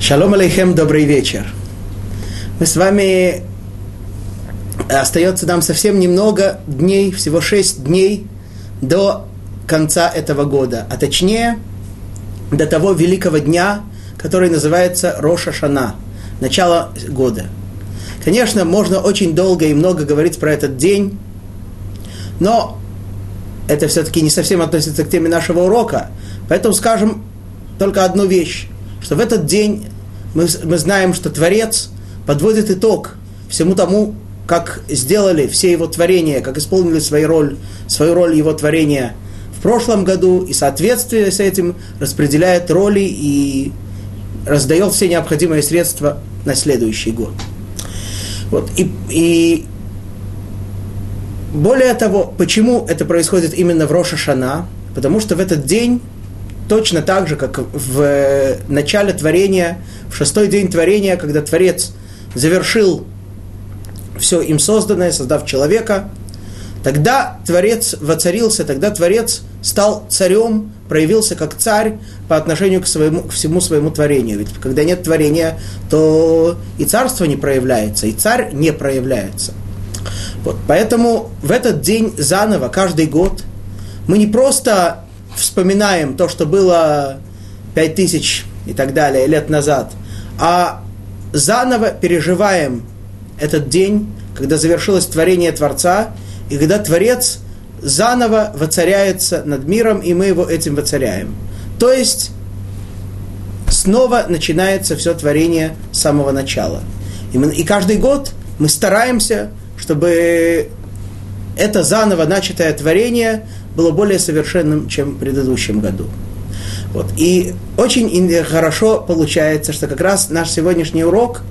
Шалом алейхем, добрый вечер. Мы с вами остается нам совсем немного дней, всего шесть дней до конца этого года, а точнее до того великого дня, который называется Роша Шана, начало года. Конечно, можно очень долго и много говорить про этот день, но это все-таки не совсем относится к теме нашего урока, поэтому скажем только одну вещь что в этот день мы, мы знаем, что Творец подводит итог всему тому, как сделали все его творения, как исполнили свою роль, свою роль его творения в прошлом году, и в соответствии с этим распределяет роли и раздает все необходимые средства на следующий год. Вот, и, и более того, почему это происходит именно в Роша? Потому что в этот день точно так же, как в э, начале творения, в шестой день творения, когда Творец завершил все им созданное, создав человека, тогда Творец воцарился, тогда Творец стал царем, проявился как царь по отношению к, своему, к всему своему творению. Ведь когда нет творения, то и царство не проявляется, и царь не проявляется. Вот, поэтому в этот день заново, каждый год, мы не просто вспоминаем то, что было пять тысяч и так далее лет назад, а заново переживаем этот день, когда завершилось творение Творца, и когда Творец заново воцаряется над миром, и мы его этим воцаряем. То есть снова начинается все творение с самого начала. И, мы, и каждый год мы стараемся, чтобы это заново начатое творение было более совершенным, чем в предыдущем году. Вот. И очень хорошо получается, что как раз наш сегодняшний урок,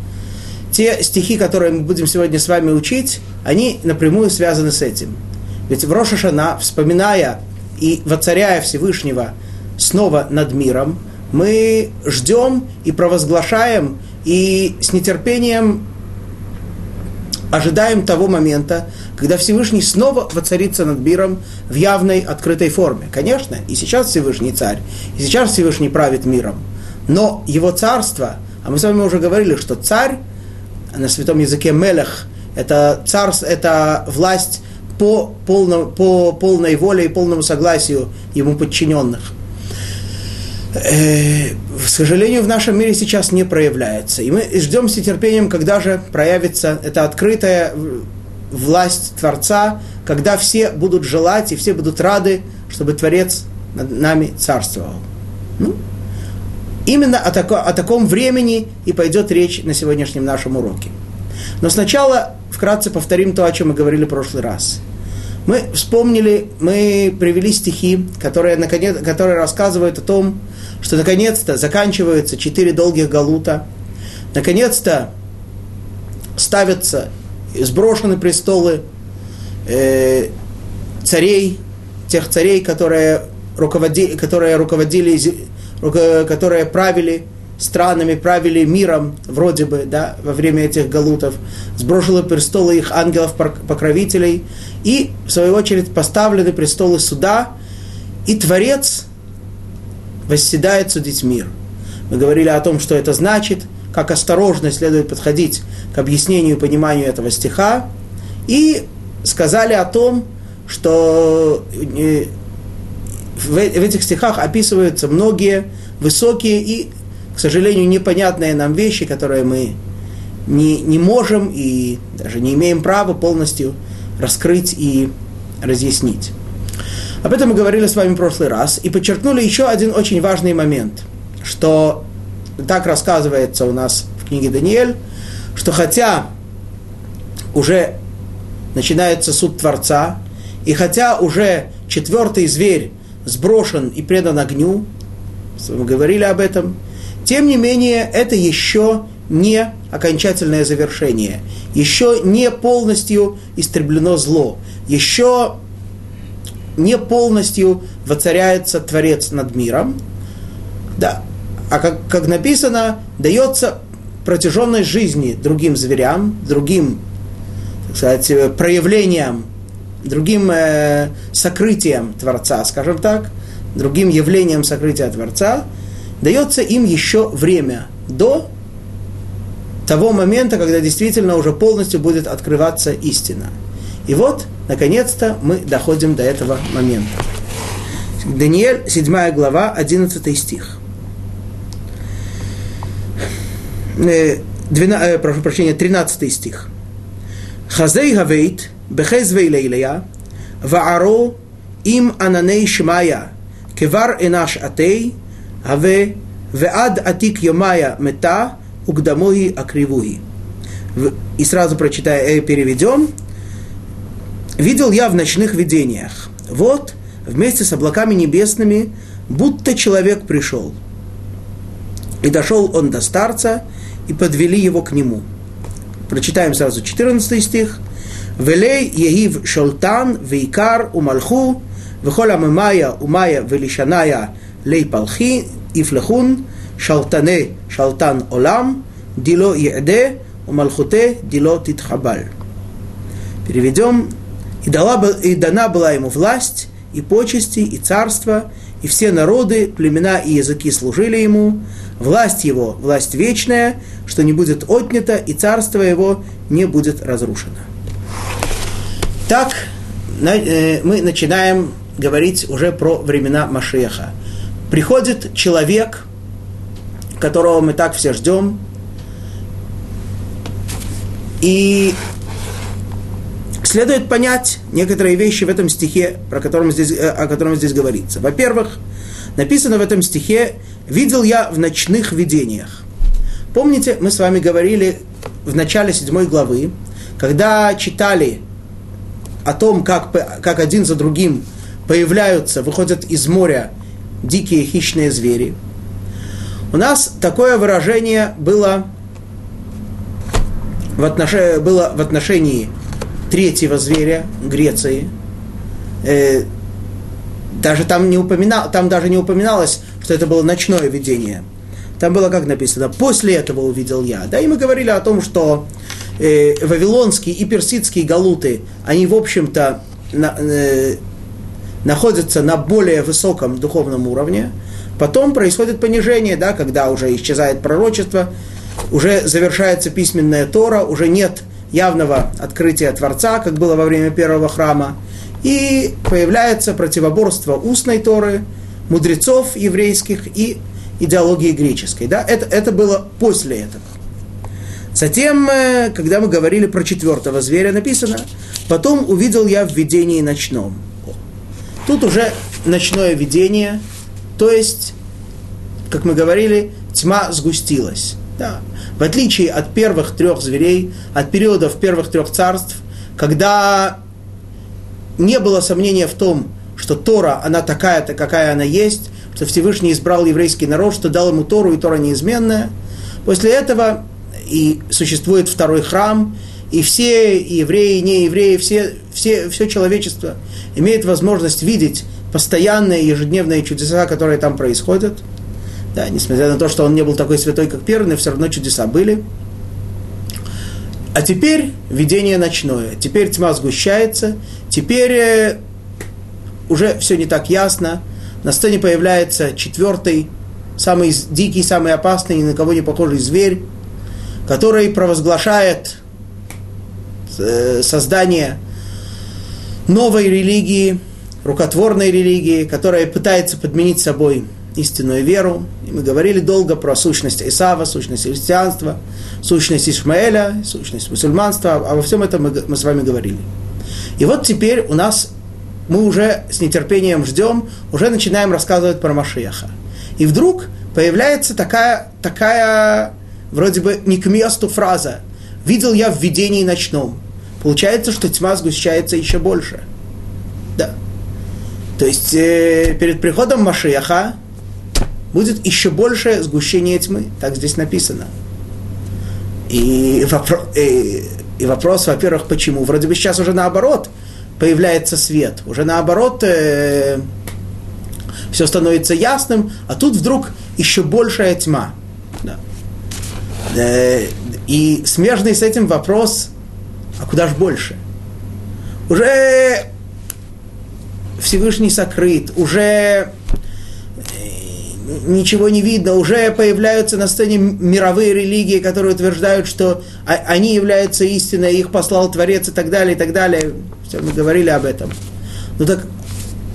те стихи, которые мы будем сегодня с вами учить, они напрямую связаны с этим. Ведь в Рошашана, вспоминая и воцаряя Всевышнего снова над миром, мы ждем и провозглашаем, и с нетерпением ожидаем того момента, когда Всевышний снова воцарится над миром в явной, открытой форме. Конечно, и сейчас Всевышний царь, и сейчас Всевышний правит миром. Но его царство, а мы с вами уже говорили, что царь, на святом языке мелех, это царство, это власть по, полно, по полной воле и полному согласию ему подчиненных. Э, к сожалению, в нашем мире сейчас не проявляется. И мы ждем с нетерпением, когда же проявится эта открытая власть Творца, когда все будут желать и все будут рады, чтобы Творец над нами царствовал. Ну, именно о, тако, о таком времени и пойдет речь на сегодняшнем нашем уроке. Но сначала вкратце повторим то, о чем мы говорили в прошлый раз. Мы вспомнили, мы привели стихи, которые, наконец, которые рассказывают о том, что наконец-то заканчиваются четыре долгих галута, наконец-то ставятся, сброшены престолы э, царей, тех царей, которые руководили, которые руководили, которые правили странами, правили миром, вроде бы, да, во время этих галутов, сброшены престолы их ангелов-покровителей, и, в свою очередь, поставлены престолы суда, и Творец восседает судить мир. Мы говорили о том, что это значит, как осторожно следует подходить к объяснению и пониманию этого стиха, и сказали о том, что э, в этих стихах описываются многие высокие и, к сожалению, непонятные нам вещи, которые мы не, не можем и даже не имеем права полностью раскрыть и разъяснить. Об этом мы говорили с вами в прошлый раз и подчеркнули еще один очень важный момент, что так рассказывается у нас в книге Даниэль, что хотя уже начинается суд Творца, и хотя уже четвертый зверь сброшен и предан огню, мы говорили об этом, тем не менее это еще не окончательное завершение, еще не полностью истреблено зло, еще не полностью воцаряется Творец над миром. Да. А как, как написано, дается протяженность жизни другим зверям, другим так сказать, проявлениям, другим э, сокрытием Творца, скажем так, другим явлением сокрытия Творца, дается им еще время до того момента, когда действительно уже полностью будет открываться истина. И вот, наконец-то, мы доходим до этого момента. Даниэль, 7 глава, 11 стих. 12, э, э, прошу прощения, 13 стих. Хазей гавейт, бехезвей лейлея, вааро им ананей шмая, кевар энаш атей, аве веад атик йомая мета, угдамоги акривуги. И сразу прочитая, переведем. Видел я в ночных видениях. Вот, вместе с облаками небесными, будто человек пришел. И дошел он до старца, и подвели его к нему. Прочитаем сразу 14 стих. Велей егив шолтан вейкар умалху вехола мемая умая велишаная лей палхи ифлехун шалтане шалтан олам дило еде умалхуте дило титхабаль. Переведем. И, дала, и дана была ему власть, и почести, и царство, и все народы, племена и языки служили ему, власть его, власть вечная, что не будет отнята, и царство его не будет разрушено. Так э, мы начинаем говорить уже про времена Машеха. Приходит человек, которого мы так все ждем, и следует понять некоторые вещи в этом стихе, про котором здесь, э, о котором здесь говорится. Во-первых, написано в этом стихе «Видел я в ночных видениях». Помните, мы с вами говорили в начале седьмой главы, когда читали о том, как, как один за другим появляются, выходят из моря дикие хищные звери. У нас такое выражение было в, отношении, было в отношении третьего зверя Греции. Э, даже там, не упоминал, там даже не упоминалось, что это было ночное видение – там было как написано, после этого увидел я. Да, и мы говорили о том, что э, вавилонские и персидские галуты, они, в общем-то, на, э, находятся на более высоком духовном уровне. Потом происходит понижение, да, когда уже исчезает пророчество, уже завершается письменная Тора, уже нет явного открытия Творца, как было во время первого храма, и появляется противоборство устной Торы, мудрецов еврейских и идеологии греческой. Да? Это, это было после этого. Затем, э, когда мы говорили про четвертого зверя, написано, потом увидел я в видении ночном. Тут уже ночное видение, то есть, как мы говорили, тьма сгустилась. Да. В отличие от первых трех зверей, от периодов первых трех царств, когда не было сомнения в том, что Тора, она такая-то, какая она есть, что Всевышний избрал еврейский народ, что дал ему Тору, и Тора неизменная. После этого и существует второй храм, и все и евреи, и неевреи, все, все, все человечество имеет возможность видеть постоянные ежедневные чудеса, которые там происходят. Да, несмотря на то, что он не был такой святой, как первый, но все равно чудеса были. А теперь видение ночное. Теперь тьма сгущается. Теперь э, уже все не так ясно на сцене появляется четвертый, самый дикий, самый опасный, ни на кого не похожий зверь, который провозглашает создание новой религии, рукотворной религии, которая пытается подменить собой истинную веру. И мы говорили долго про сущность Исава, сущность христианства, сущность Ишмаэля, сущность мусульманства. А во всем этом мы, мы с вами говорили. И вот теперь у нас мы уже с нетерпением ждем, уже начинаем рассказывать про Машеха. И вдруг появляется такая, такая вроде бы не к месту фраза «Видел я в видении ночном». Получается, что тьма сгущается еще больше. Да. То есть э, перед приходом Машеха будет еще большее сгущение тьмы. Так здесь написано. И, вопро- и, э, и вопрос, во-первых, почему? Вроде бы сейчас уже наоборот – появляется свет. Уже наоборот, э, все становится ясным, а тут вдруг еще большая тьма. Да. Э, и смежный с этим вопрос, а куда же больше? Уже Всевышний сокрыт, уже э, ничего не видно, уже появляются на сцене мировые религии, которые утверждают, что они являются истиной, их послал Творец и так далее, и так далее. Все, мы говорили об этом. Ну так,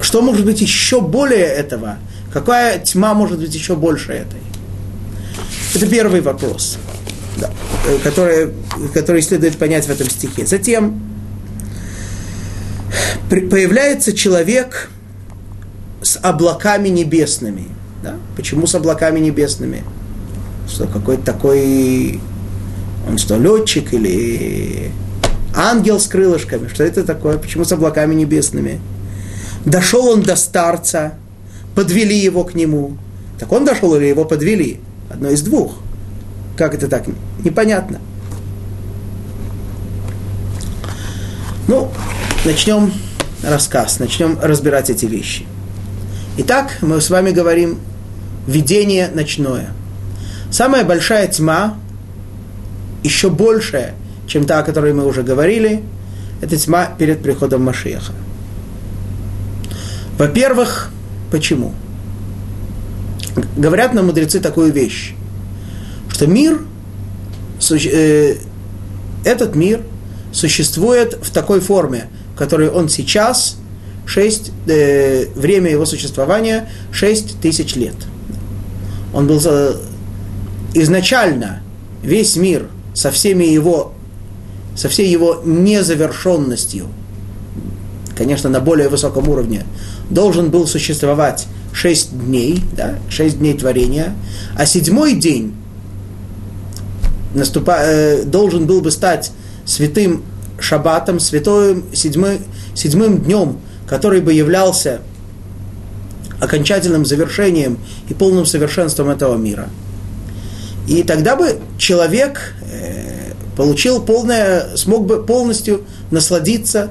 что может быть еще более этого? Какая тьма может быть еще больше этой? Это первый вопрос, да, который, который следует понять в этом стихе. Затем появляется человек с облаками небесными. Да? Почему с облаками небесными? Что какой-то такой, он что, летчик или ангел с крылышками? Что это такое? Почему с облаками небесными? Дошел он до старца, подвели его к нему. Так он дошел или его подвели? Одно из двух. Как это так? Непонятно. Ну, начнем рассказ, начнем разбирать эти вещи. Итак, мы с вами говорим видение ночное. Самая большая тьма, еще большая, чем та, о которой мы уже говорили, это тьма перед приходом Машиаха. Во-первых, почему? Говорят нам мудрецы такую вещь, что мир, э, этот мир существует в такой форме, в которой он сейчас, 6, э, время его существования 6 тысяч лет. Он был изначально весь мир со всеми его, со всей его незавершенностью, конечно, на более высоком уровне, должен был существовать шесть дней, да, шесть дней творения, а седьмой день наступа, э, должен был бы стать святым шаббатом, святым седьмым, седьмым днем, который бы являлся окончательным завершением и полным совершенством этого мира. И тогда бы человек э, получил полное, смог бы полностью насладиться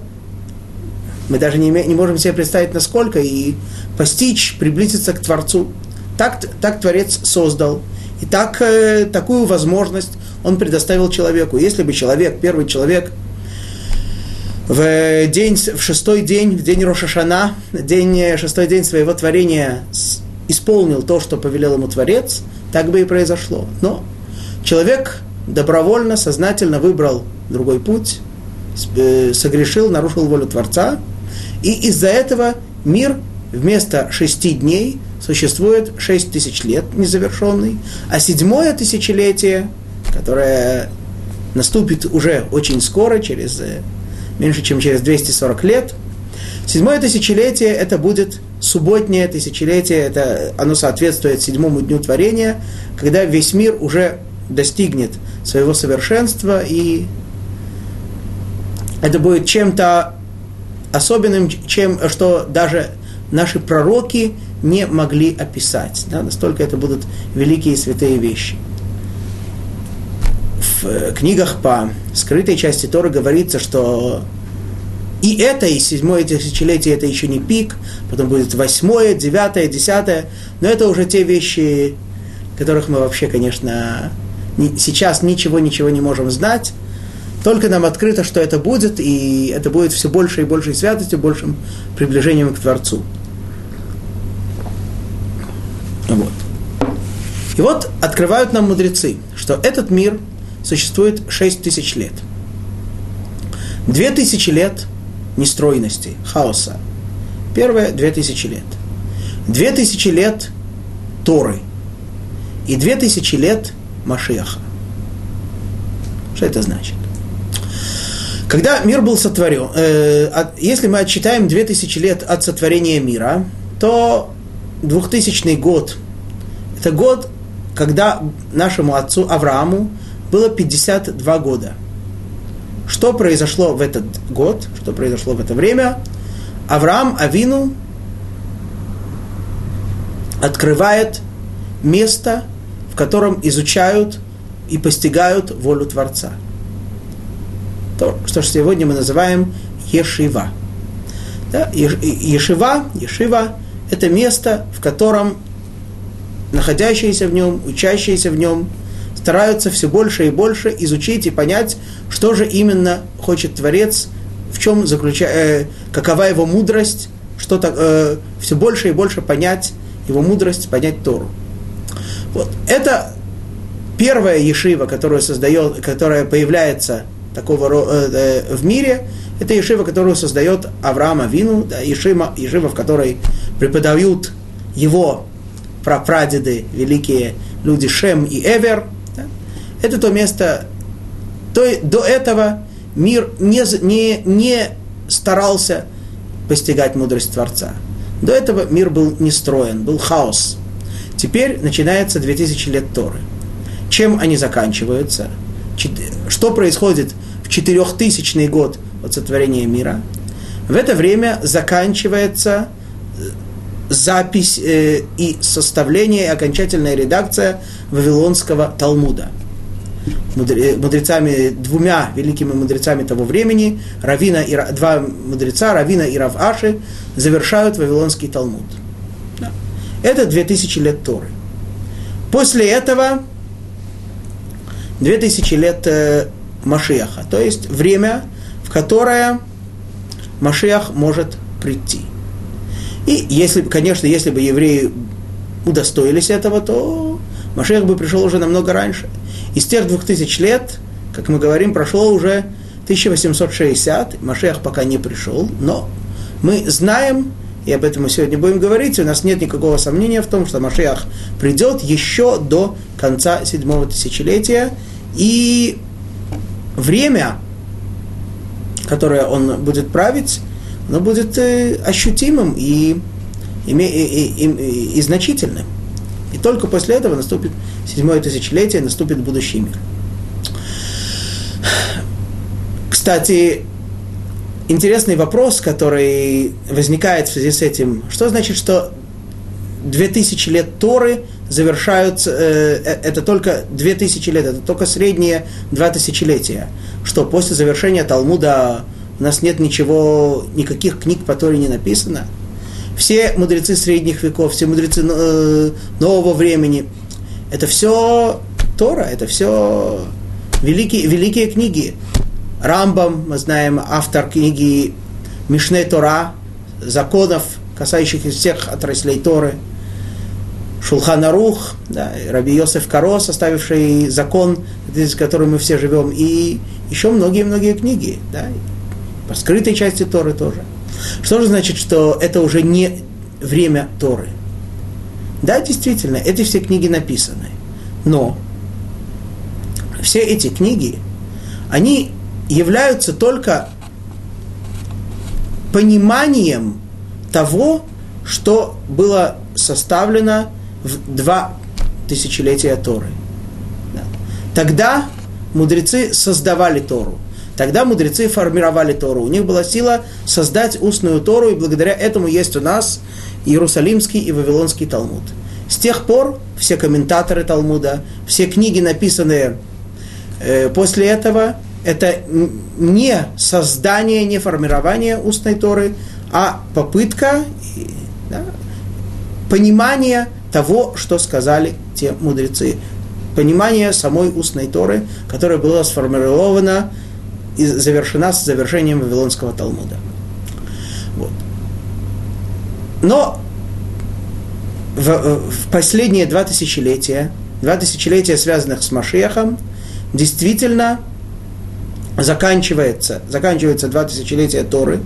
мы даже не, не можем себе представить, насколько, и постичь, приблизиться к Творцу. Так, так Творец создал. И так, э, такую возможность он предоставил человеку. Если бы человек, первый человек, в, день, в шестой день, в день Рошашана, день, э, шестой день своего творения исполнил то, что повелел ему Творец, так бы и произошло. Но человек добровольно, сознательно выбрал другой путь, э, согрешил, нарушил волю Творца – и из-за этого мир вместо шести дней существует шесть тысяч лет незавершенный, а седьмое тысячелетие, которое наступит уже очень скоро, через э, меньше, чем через 240 лет, седьмое тысячелетие это будет субботнее тысячелетие, это, оно соответствует седьмому дню творения, когда весь мир уже достигнет своего совершенства, и это будет чем-то особенным, чем, что даже наши пророки не могли описать. Да, настолько это будут великие святые вещи. В э, книгах по скрытой части Торы говорится, что и это, и седьмое тысячелетие, это еще не пик, потом будет восьмое, девятое, десятое, но это уже те вещи, которых мы вообще, конечно, сейчас ничего-ничего не можем знать, только нам открыто, что это будет, и это будет все больше и большей святостью, большим приближением к Творцу. Вот. И вот открывают нам мудрецы, что этот мир существует 6 тысяч лет. Две тысячи лет нестройности, хаоса. Первое – две тысячи лет. Две тысячи лет Торы. И две тысячи лет Машеха. Что это значит? Когда мир был сотворен, э, если мы отчитаем 2000 лет от сотворения мира, то 2000 год – это год, когда нашему отцу Аврааму было 52 года. Что произошло в этот год, что произошло в это время? Авраам Авину открывает место, в котором изучают и постигают волю Творца – то, что сегодня мы называем Ешива. Да? Ешива, Ешива – это место, в котором находящиеся в нем, учащиеся в нем, стараются все больше и больше изучить и понять, что же именно хочет Творец, в чем заключается, э, какова его мудрость, что так, э, все больше и больше понять его мудрость понять Тору. Вот. Это первая ешива, которая создает, которая появляется такого э, э, в мире, это ешива, которую создает Авраам Авину, да, ешива, ешива, в которой преподают его прапрадеды, великие люди Шем и Эвер. Да. Это то место, то, до этого мир не, не, не старался постигать мудрость Творца. До этого мир был не строен, был хаос. Теперь начинается 2000 лет Торы. Чем они заканчиваются? Что происходит в 4000 год от сотворения мира? В это время заканчивается запись э, и составление, и окончательная редакция Вавилонского Талмуда – мудрецами, двумя великими мудрецами того времени, Равина и, два мудреца, Равина и Рав Аши, завершают Вавилонский Талмуд. Да. Это 2000 лет Торы. После этого 2000 лет э, Машиаха, то есть время, в которое Машиах может прийти. И если, конечно, если бы евреи удостоились этого, то Машиах бы пришел уже намного раньше – из тех двух тысяч лет, как мы говорим, прошло уже 1860, Машех пока не пришел, но мы знаем, и об этом мы сегодня будем говорить, у нас нет никакого сомнения в том, что Машех придет еще до конца седьмого тысячелетия, и время, которое он будет править, оно будет э, ощутимым и, и, и, и, и значительным. И только после этого наступит седьмое тысячелетие, наступит будущий мир. Кстати, интересный вопрос, который возникает в связи с этим. Что значит, что две тысячи лет Торы завершаются, э, э это только две тысячи лет, это только средние два тысячелетия. Что после завершения Талмуда у нас нет ничего, никаких книг по Торе не написано – все мудрецы средних веков, все мудрецы э, нового времени, это все Тора, это все великие, великие книги. Рамбам, мы знаем, автор книги Мишне Тора, законов, касающихся всех отраслей Торы. Шулханарух, да, Раби Йосеф Каро, составивший закон, с которым мы все живем, и еще многие-многие книги, да, по скрытой части Торы тоже. Что же значит, что это уже не время Торы? Да, действительно, эти все книги написаны. Но все эти книги, они являются только пониманием того, что было составлено в два тысячелетия Торы. Тогда мудрецы создавали Тору. Тогда мудрецы формировали Тору. У них была сила создать устную Тору, и благодаря этому есть у нас Иерусалимский и Вавилонский Талмуд. С тех пор все комментаторы Талмуда, все книги, написанные э, после этого, это не создание, не формирование устной Торы, а попытка да, понимания того, что сказали те мудрецы. Понимание самой устной Торы, которая была сформирована и завершена с завершением Вавилонского Талмуда. Вот. Но в, в последние два тысячелетия, два тысячелетия, связанных с Машехом, действительно заканчивается, заканчивается два тысячелетия Торы.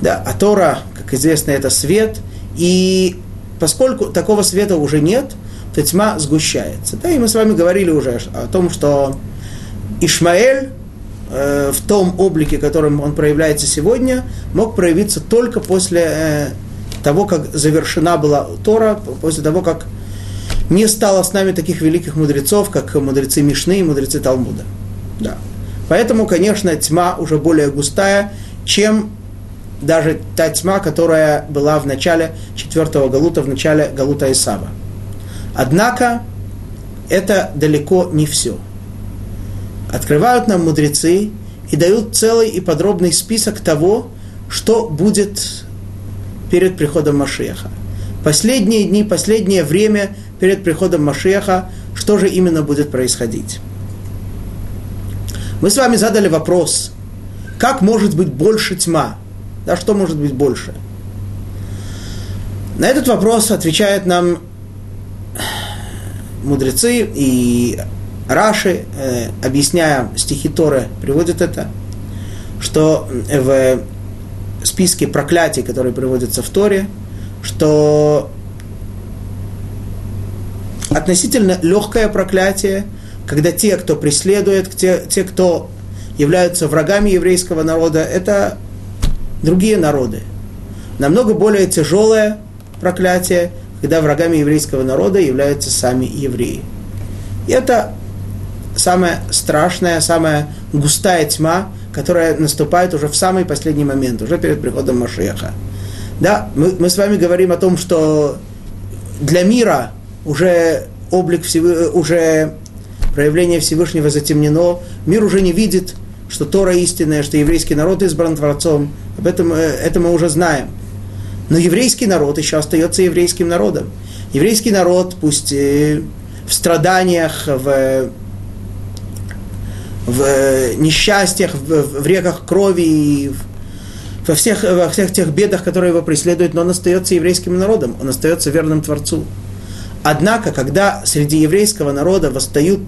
Да, а Тора, как известно, это свет, и поскольку такого света уже нет, то тьма сгущается. Да, и мы с вами говорили уже о том, что Ишмаэль Э, в том облике, которым он проявляется сегодня, мог проявиться только после э, того, как завершена была Тора, после того, как не стало с нами таких великих мудрецов, как мудрецы Мишны и мудрецы Талмуда. Да. Поэтому, конечно, тьма уже более густая, чем даже та тьма, которая была в начале четвертого Галута, в начале Галута Исава. Однако, это далеко не все – открывают нам мудрецы и дают целый и подробный список того, что будет перед приходом Машеха. Последние дни, последнее время перед приходом Машеха, что же именно будет происходить. Мы с вами задали вопрос, как может быть больше тьма? Да, что может быть больше? На этот вопрос отвечает нам мудрецы и Раши, э, объясняя стихи Торы, приводят это, что в списке проклятий, которые приводятся в Торе, что относительно легкое проклятие, когда те, кто преследует, те, те, кто являются врагами еврейского народа, это другие народы. Намного более тяжелое проклятие, когда врагами еврейского народа являются сами евреи. И это самая страшная, самая густая тьма, которая наступает уже в самый последний момент, уже перед приходом Машеха. Да, мы, мы с вами говорим о том, что для мира уже облик Всевы... уже проявление Всевышнего затемнено, мир уже не видит, что Тора истинная, что еврейский народ избран Творцом. Об этом э, это мы уже знаем. Но еврейский народ еще остается еврейским народом. Еврейский народ, пусть в страданиях, в, в несчастьях, в, в реках крови и во всех, во всех тех бедах, которые его преследуют, но он остается еврейским народом, он остается верным Творцу. Однако, когда среди еврейского народа восстают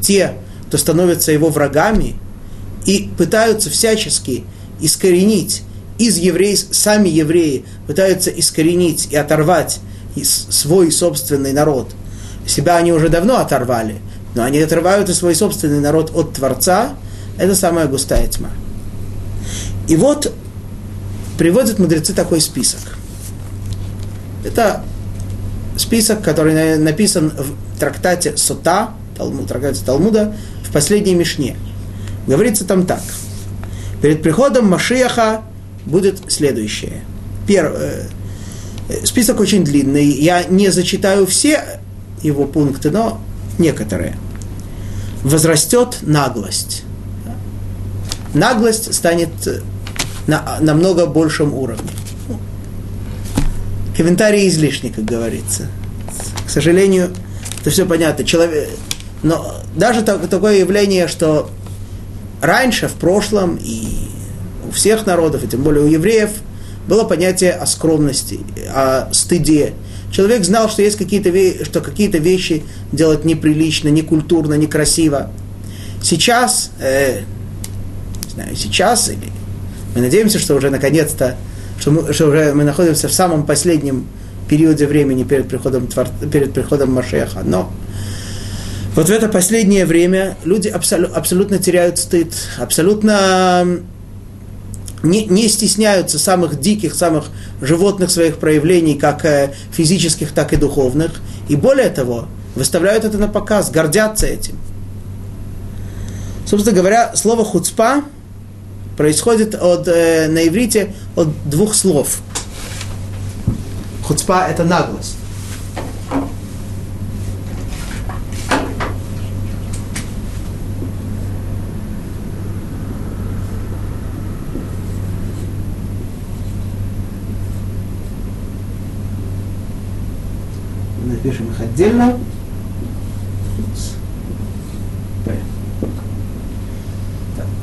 те, кто становятся его врагами, и пытаются всячески искоренить из евреев, сами евреи пытаются искоренить и оторвать свой собственный народ. Себя они уже давно оторвали, но они отрывают и свой собственный народ от Творца. Это самая густая тьма. И вот приводят мудрецы такой список. Это список, который написан в трактате Сота, Талмуд, трактате Талмуда, в последней Мишне. Говорится там так. Перед приходом Машиаха будет следующее. Первое. Э, список очень длинный. Я не зачитаю все его пункты, но некоторые. Возрастет наглость. Наглость станет на намного большем уровне. Комментарии излишни, как говорится. К сожалению, это все понятно. Человек, но даже так, такое явление, что раньше, в прошлом, и у всех народов, и тем более у евреев, было понятие о скромности, о стыде. Человек знал, что есть какие-то вещи, что какие-то вещи делать неприлично, некультурно, некрасиво. Сейчас, э, не знаю, сейчас или мы надеемся, что уже наконец-то, что, мы, что уже мы находимся в самом последнем периоде времени перед приходом, перед приходом Машеха. Но вот в это последнее время люди абсолю, абсолютно теряют стыд, абсолютно не, не стесняются самых диких, самых животных своих проявлений, как э, физических, так и духовных. И более того, выставляют это на показ, гордятся этим. Собственно говоря, слово хуцпа происходит от, э, на иврите от двух слов. Хуцпа – это наглость. Напишем их отдельно.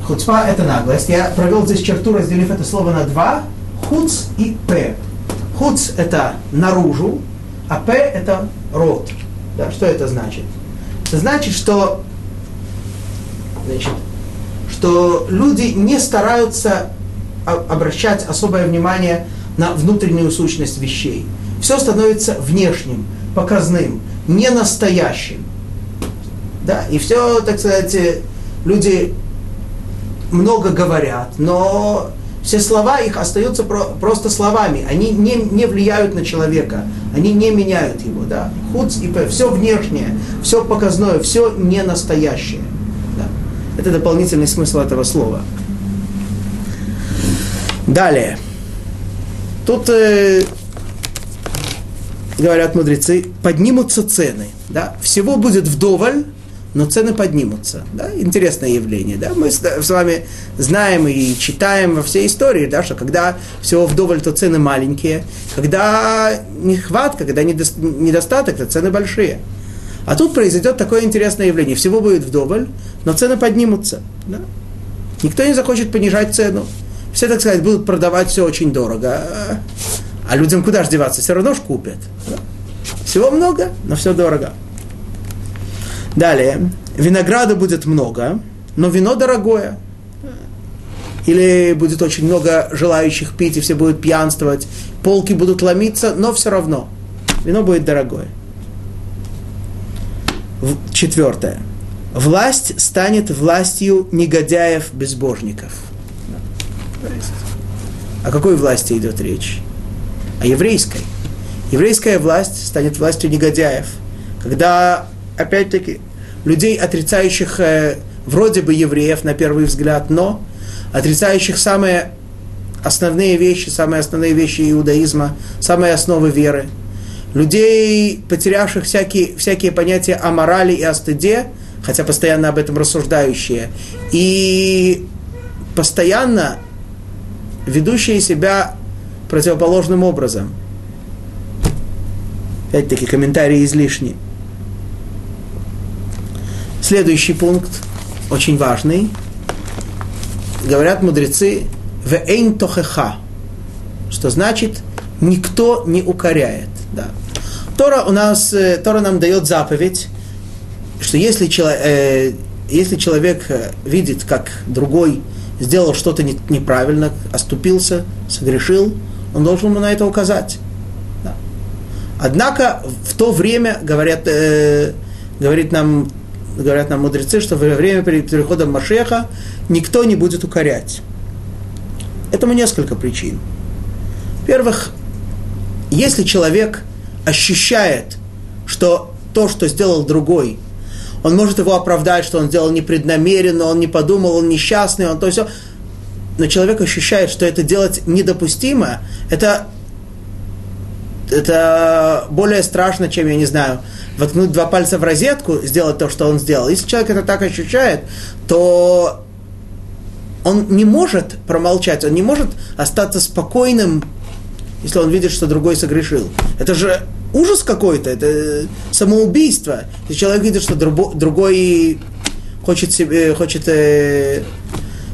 Хуцпа – это наглость. Я провел здесь черту, разделив это слово на два. Хуц и п. Хуц – это наружу, а п – это рот. Да, что это значит? Это значит, что, значит, что люди не стараются обращать особое внимание на внутреннюю сущность вещей. Все становится внешним, показным, не настоящим. Да, и все, так сказать, люди много говорят, но все слова их остаются про, просто словами. Они не, не влияют на человека, они не меняют его. Да? Хуц и п, все внешнее, все показное, все не настоящее. Да? Это дополнительный смысл этого слова. Далее. Тут э, говорят мудрецы, поднимутся цены. Да? Всего будет вдоволь, но цены поднимутся. Да? Интересное явление. Да? Мы с вами знаем и читаем во всей истории, да, что когда всего вдоволь, то цены маленькие, когда нехватка, когда недостаток, то цены большие. А тут произойдет такое интересное явление. Всего будет вдоволь, но цены поднимутся. Да? Никто не захочет понижать цену. Все, так сказать, будут продавать все очень дорого. А людям куда же деваться? Все равно ж купят. Всего много, но все дорого. Далее. Винограда будет много, но вино дорогое. Или будет очень много желающих пить, и все будут пьянствовать. Полки будут ломиться, но все равно. Вино будет дорогое. Четвертое. Власть станет властью негодяев-безбожников. О какой власти идет речь? О еврейской. Еврейская власть станет властью негодяев. Когда, опять-таки, людей, отрицающих э, вроде бы евреев на первый взгляд, но отрицающих самые основные вещи, самые основные вещи иудаизма, самые основы веры. Людей, потерявших всякие, всякие понятия о морали и о стыде, хотя постоянно об этом рассуждающие, и постоянно ведущие себя противоположным образом. Опять-таки комментарии излишни. Следующий пункт, очень важный. Говорят мудрецы, «Веэйн тохеха», что значит «никто не укоряет». Да. Тора у нас, э, Тора нам дает заповедь, что если, э, если человек э, видит, как другой сделал что-то не, неправильно, оступился, согрешил, он должен ему на это указать. Да. Однако в то время, говорят, э, говорит нам, говорят нам мудрецы, что во время перехода Машеха никто не будет укорять. Этому несколько причин. Во-первых, если человек ощущает, что то, что сделал другой, он может его оправдать, что он сделал непреднамеренно, он не подумал, он несчастный, он то все. Но человек ощущает, что это делать недопустимо, это, это более страшно, чем, я не знаю, воткнуть два пальца в розетку, сделать то, что он сделал. Если человек это так ощущает, то он не может промолчать, он не может остаться спокойным, если он видит, что другой согрешил. Это же ужас какой-то, это самоубийство. Если человек видит, что другой хочет, себе, хочет э,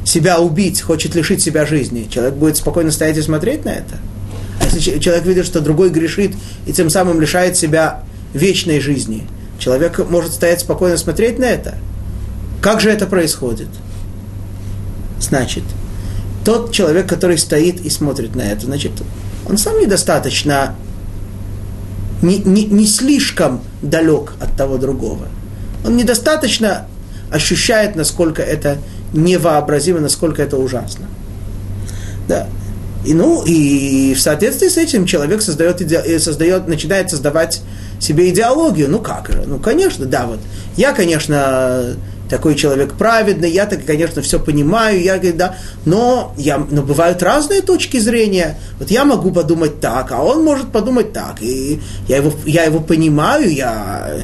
себя убить, хочет лишить себя жизни, человек будет спокойно стоять и смотреть на это. А если человек видит, что другой грешит и тем самым лишает себя вечной жизни, человек может стоять спокойно смотреть на это. Как же это происходит? Значит, тот человек, который стоит и смотрит на это, значит, он сам недостаточно не, не, не слишком далек от того другого. Он недостаточно ощущает, насколько это невообразимо, насколько это ужасно. Да. И, ну, и в соответствии с этим человек создает, иде, э, создает, начинает создавать себе идеологию. Ну как же? Ну, конечно, да, вот. Я, конечно, такой человек праведный, я так, конечно, все понимаю, я, да, но, я, но бывают разные точки зрения. Вот я могу подумать так, а он может подумать так, и я его, я его понимаю, я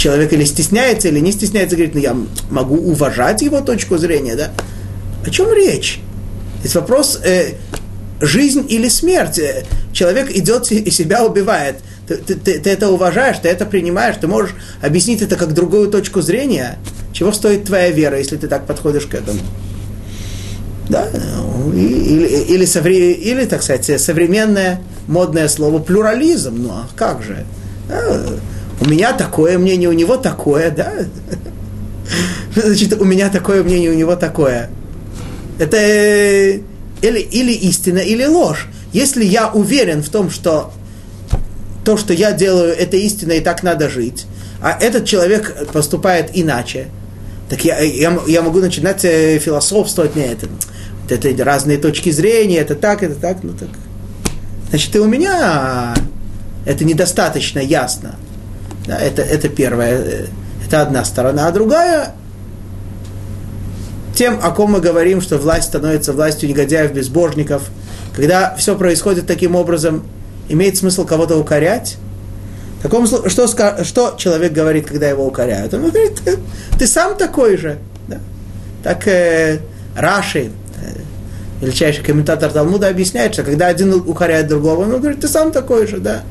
человек или стесняется, или не стесняется, говорит, ну я могу уважать его точку зрения, да? О чем речь? Есть вопрос, э, жизнь или смерть. Э, человек идет и себя убивает ты, ты, ты, ты это уважаешь, ты это принимаешь, ты можешь объяснить это как другую точку зрения, чего стоит твоя вера, если ты так подходишь к этому. Да, или, или, совре, или, так сказать, современное модное слово плюрализм. Ну, а как же? У меня такое мнение, у него такое, да? Значит, у меня такое мнение, у него такое. Это или, или истина, или ложь. Если я уверен в том, что то, что я делаю, это истина, и так надо жить, а этот человек поступает иначе, так я, я, я могу начинать э, философствовать, не это, это разные точки зрения, это так, это так, ну так. Значит, и у меня это недостаточно ясно. Да, это, это первое, э, это одна сторона. А другая, тем, о ком мы говорим, что власть становится властью негодяев, безбожников, когда все происходит таким образом, имеет смысл кого-то укорять? Таком, что, что человек говорит, когда его укоряют? Он говорит, ты, ты сам такой же. Да? Так э, Раши, э, величайший комментатор Талмуда, объясняет, что когда один укоряет другого, он говорит, ты сам такой же, да.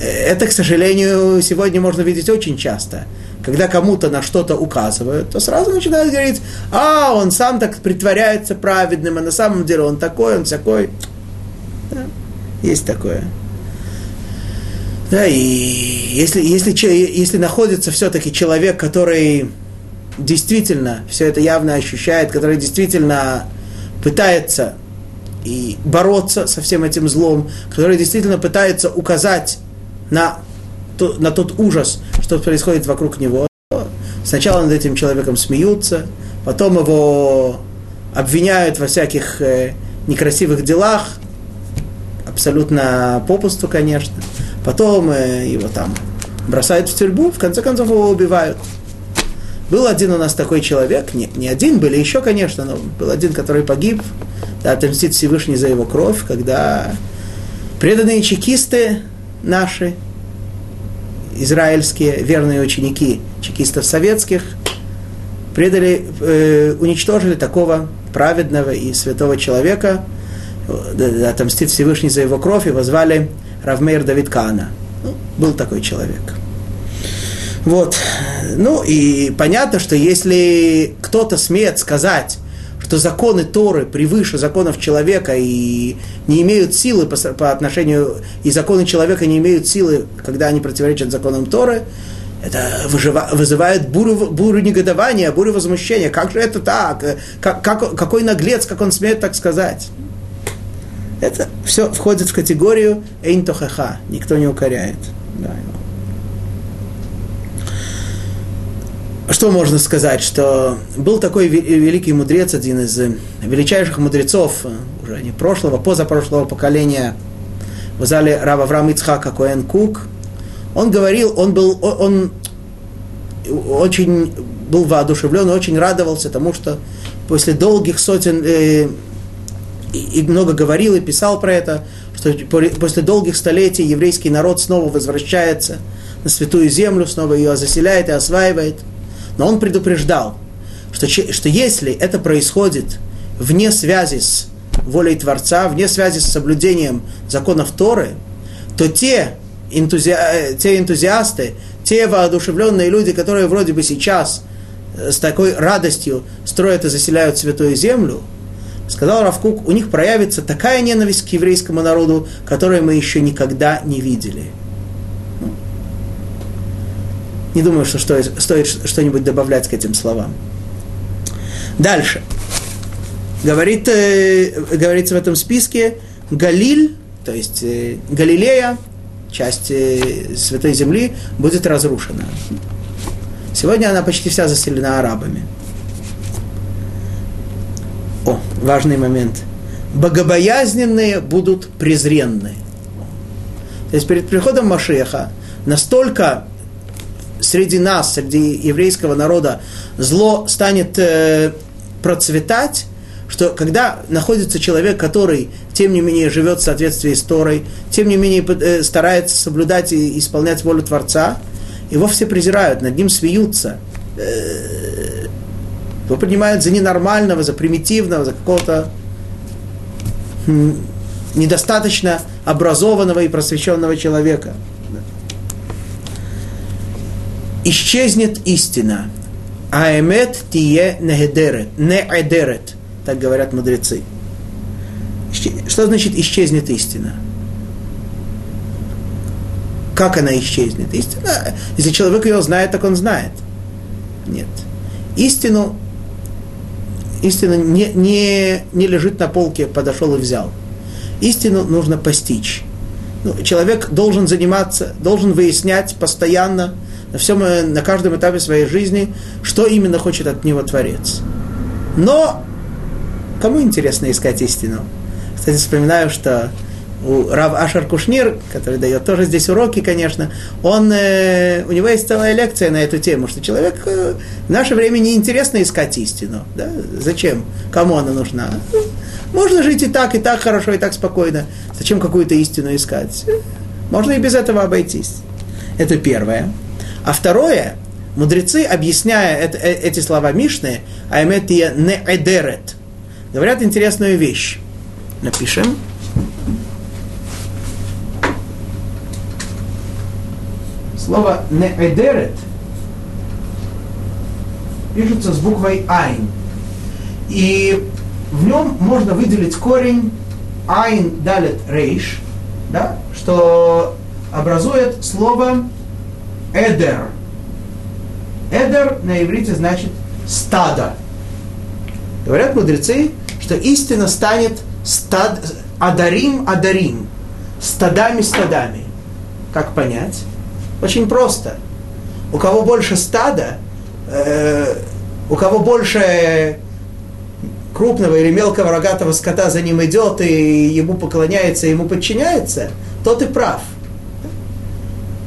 Это, к сожалению, сегодня можно видеть очень часто. когда кому-то на что-то указывают, то сразу начинают говорить, а, он сам так притворяется праведным, а на самом деле он такой, он всякой. Да, есть такое. Да, и если, если, если находится все-таки человек, который действительно все это явно ощущает, который действительно пытается и бороться со всем этим злом, который действительно пытается указать на, на тот ужас, что происходит вокруг него. Сначала над этим человеком смеются, потом его обвиняют во всяких э, некрасивых делах, абсолютно попусту, конечно. Потом э, его там бросают в тюрьму, в конце концов его убивают. Был один у нас такой человек, не, не один, были еще, конечно, но был один, который погиб, да, отомстит Всевышний за его кровь, когда преданные чекисты наши, израильские верные ученики чекистов советских, предали, э, уничтожили такого праведного и святого человека, э, отомстит Всевышний за его кровь, его звали Равмейр Давид Кана. Ну, был такой человек. Вот. Ну и понятно, что если кто-то смеет сказать, что законы Торы превыше законов человека и не имеют силы по, по отношению, и законы человека не имеют силы, когда они противоречат законам Торы, это выжива, вызывает бурю, бурю негодования, бурю возмущения. Как же это так? Как, как, какой наглец, как он смеет так сказать? Это все входит в категорию эйнтохаха, никто не укоряет. Да, что можно сказать, что был такой великий мудрец, один из э, величайших мудрецов, э, уже не прошлого, позапрошлого поколения, в зале Рава Авраам Ицхака Коэн Кук, он говорил, он был, он очень был воодушевлен, очень радовался тому, что после долгих сотен, э, и много говорил и писал про это, что после долгих столетий еврейский народ снова возвращается на святую землю, снова ее заселяет и осваивает – но он предупреждал, что, что если это происходит вне связи с волей Творца, вне связи с соблюдением законов Торы, то те, энтузи... Э, те энтузиасты, те воодушевленные люди, которые вроде бы сейчас э, с такой радостью строят и заселяют святую землю, сказал Равкук, у них проявится такая ненависть к еврейскому народу, которую мы еще никогда не видели – не думаю, что стоит, стоит что-нибудь добавлять к этим словам. Дальше. Говорит, э, говорится в этом списке Галиль, то есть э, Галилея, часть э, Святой Земли, будет разрушена. Сегодня она почти вся заселена арабами. О, важный момент. Богобоязненные будут презренны. То есть перед приходом Машеха настолько среди нас, среди еврейского народа, зло станет э, процветать, что когда находится человек, который, тем не менее, живет в соответствии с Торой, тем не менее, э, старается соблюдать и исполнять волю Творца, его все презирают, над ним смеются. Э, его принимают за ненормального, за примитивного, за какого-то недостаточно образованного и просвещенного человека исчезнет истина. А эмет тие неэдерет, так говорят мудрецы. Что значит исчезнет истина? Как она исчезнет? Истина, если человек ее знает, так он знает. Нет. Истину, истина не, не, не лежит на полке, подошел и взял. Истину нужно постичь. Ну, человек должен заниматься, должен выяснять постоянно, на, всем, э, на каждом этапе своей жизни, что именно хочет от него Творец. Но кому интересно искать истину? Кстати, вспоминаю, что у Рав Ашар Кушнир, который дает тоже здесь уроки, конечно, он, э, у него есть целая лекция на эту тему, что человек э, в наше время неинтересно искать истину. Да? Зачем? Кому она нужна? Можно жить и так, и так хорошо, и так спокойно. Зачем какую-то истину искать? Можно и без этого обойтись. Это первое. А второе, мудрецы, объясняя это, э, эти слова Мишны, айметия не эдерет, говорят интересную вещь. Напишем. Слово не эдерет пишется с буквой Айн. И в нем можно выделить корень Айн Далет Рейш, да, что образует слово Эдер. Эдер на иврите значит стадо. Говорят мудрецы, что истина станет стад, адарим адарим, стадами стадами. Как понять? Очень просто. У кого больше стада, э, у кого больше крупного или мелкого рогатого скота за ним идет и ему поклоняется, ему подчиняется, тот и прав.